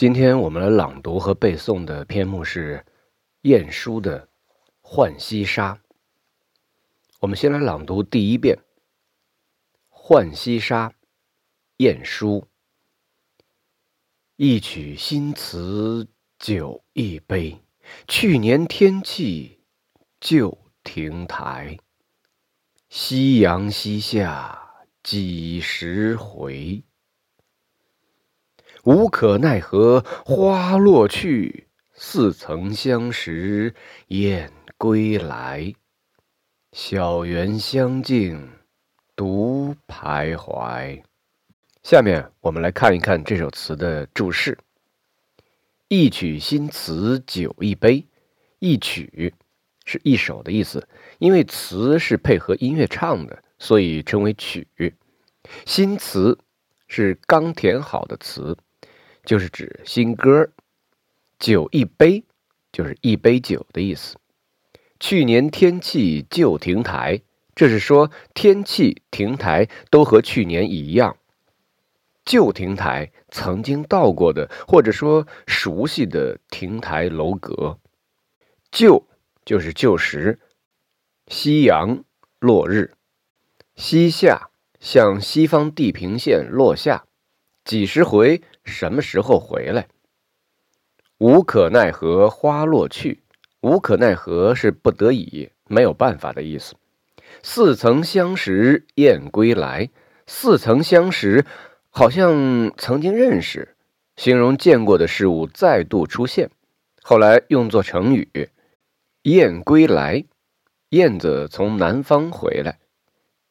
今天我们来朗读和背诵的篇目是晏殊的《浣溪沙》。我们先来朗读第一遍《浣溪沙》，晏殊。一曲新词酒一杯，去年天气旧亭台。夕阳西下几时回？无可奈何花落去，似曾相识燕归来。小园香径独徘徊。下面我们来看一看这首词的注释：一曲新词酒一杯，一曲是一首的意思，因为词是配合音乐唱的，所以称为曲。新词是刚填好的词。就是指新歌，酒一杯就是一杯酒的意思。去年天气旧亭台，这是说天气亭台都和去年一样。旧亭台曾经到过的，或者说熟悉的亭台楼阁。旧就是旧时，夕阳落日，西下向西方地平线落下。几时回？什么时候回来？无可奈何花落去，无可奈何是不得已、没有办法的意思。似曾相识燕归来，似曾相识，好像曾经认识，形容见过的事物再度出现。后来用作成语“燕归来”，燕子从南方回来，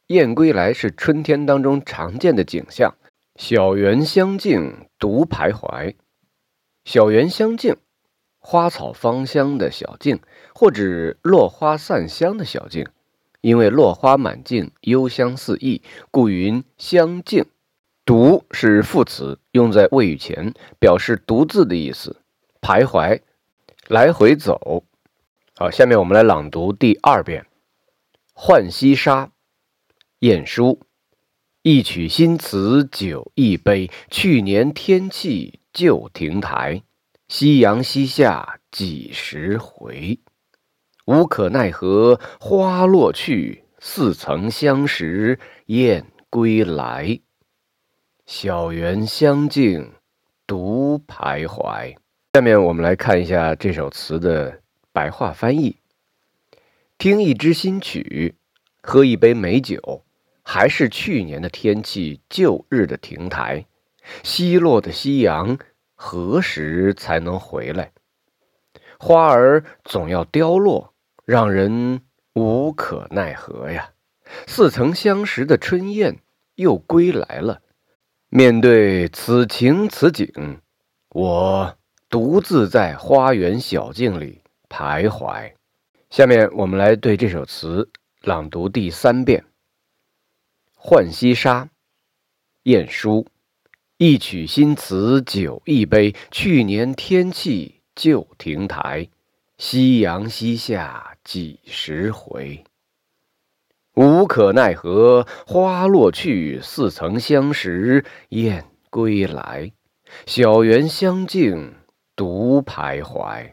燕归来是春天当中常见的景象。小园香径独徘徊，小园香径，花草芳香的小径，或指落花散香的小径。因为落花满径，幽香四溢，故云香径。独是副词，用在谓语前，表示独自的意思。徘徊，来回走。好，下面我们来朗读第二遍《浣溪沙》，晏殊。一曲新词酒一杯，去年天气旧亭台。夕阳西下几时回？无可奈何花落去，似曾相识燕归来。小园香径独徘徊。下面我们来看一下这首词的白话翻译：听一支新曲，喝一杯美酒。还是去年的天气，旧日的亭台，西落的夕阳何时才能回来？花儿总要凋落，让人无可奈何呀。似曾相识的春燕又归来了。面对此情此景，我独自在花园小径里徘徊。下面我们来对这首词朗读第三遍。《浣溪沙》晏殊，一曲新词酒一杯，去年天气旧亭台。夕阳西下几时回？无可奈何花落去，似曾相识燕归来。小园香径独徘徊。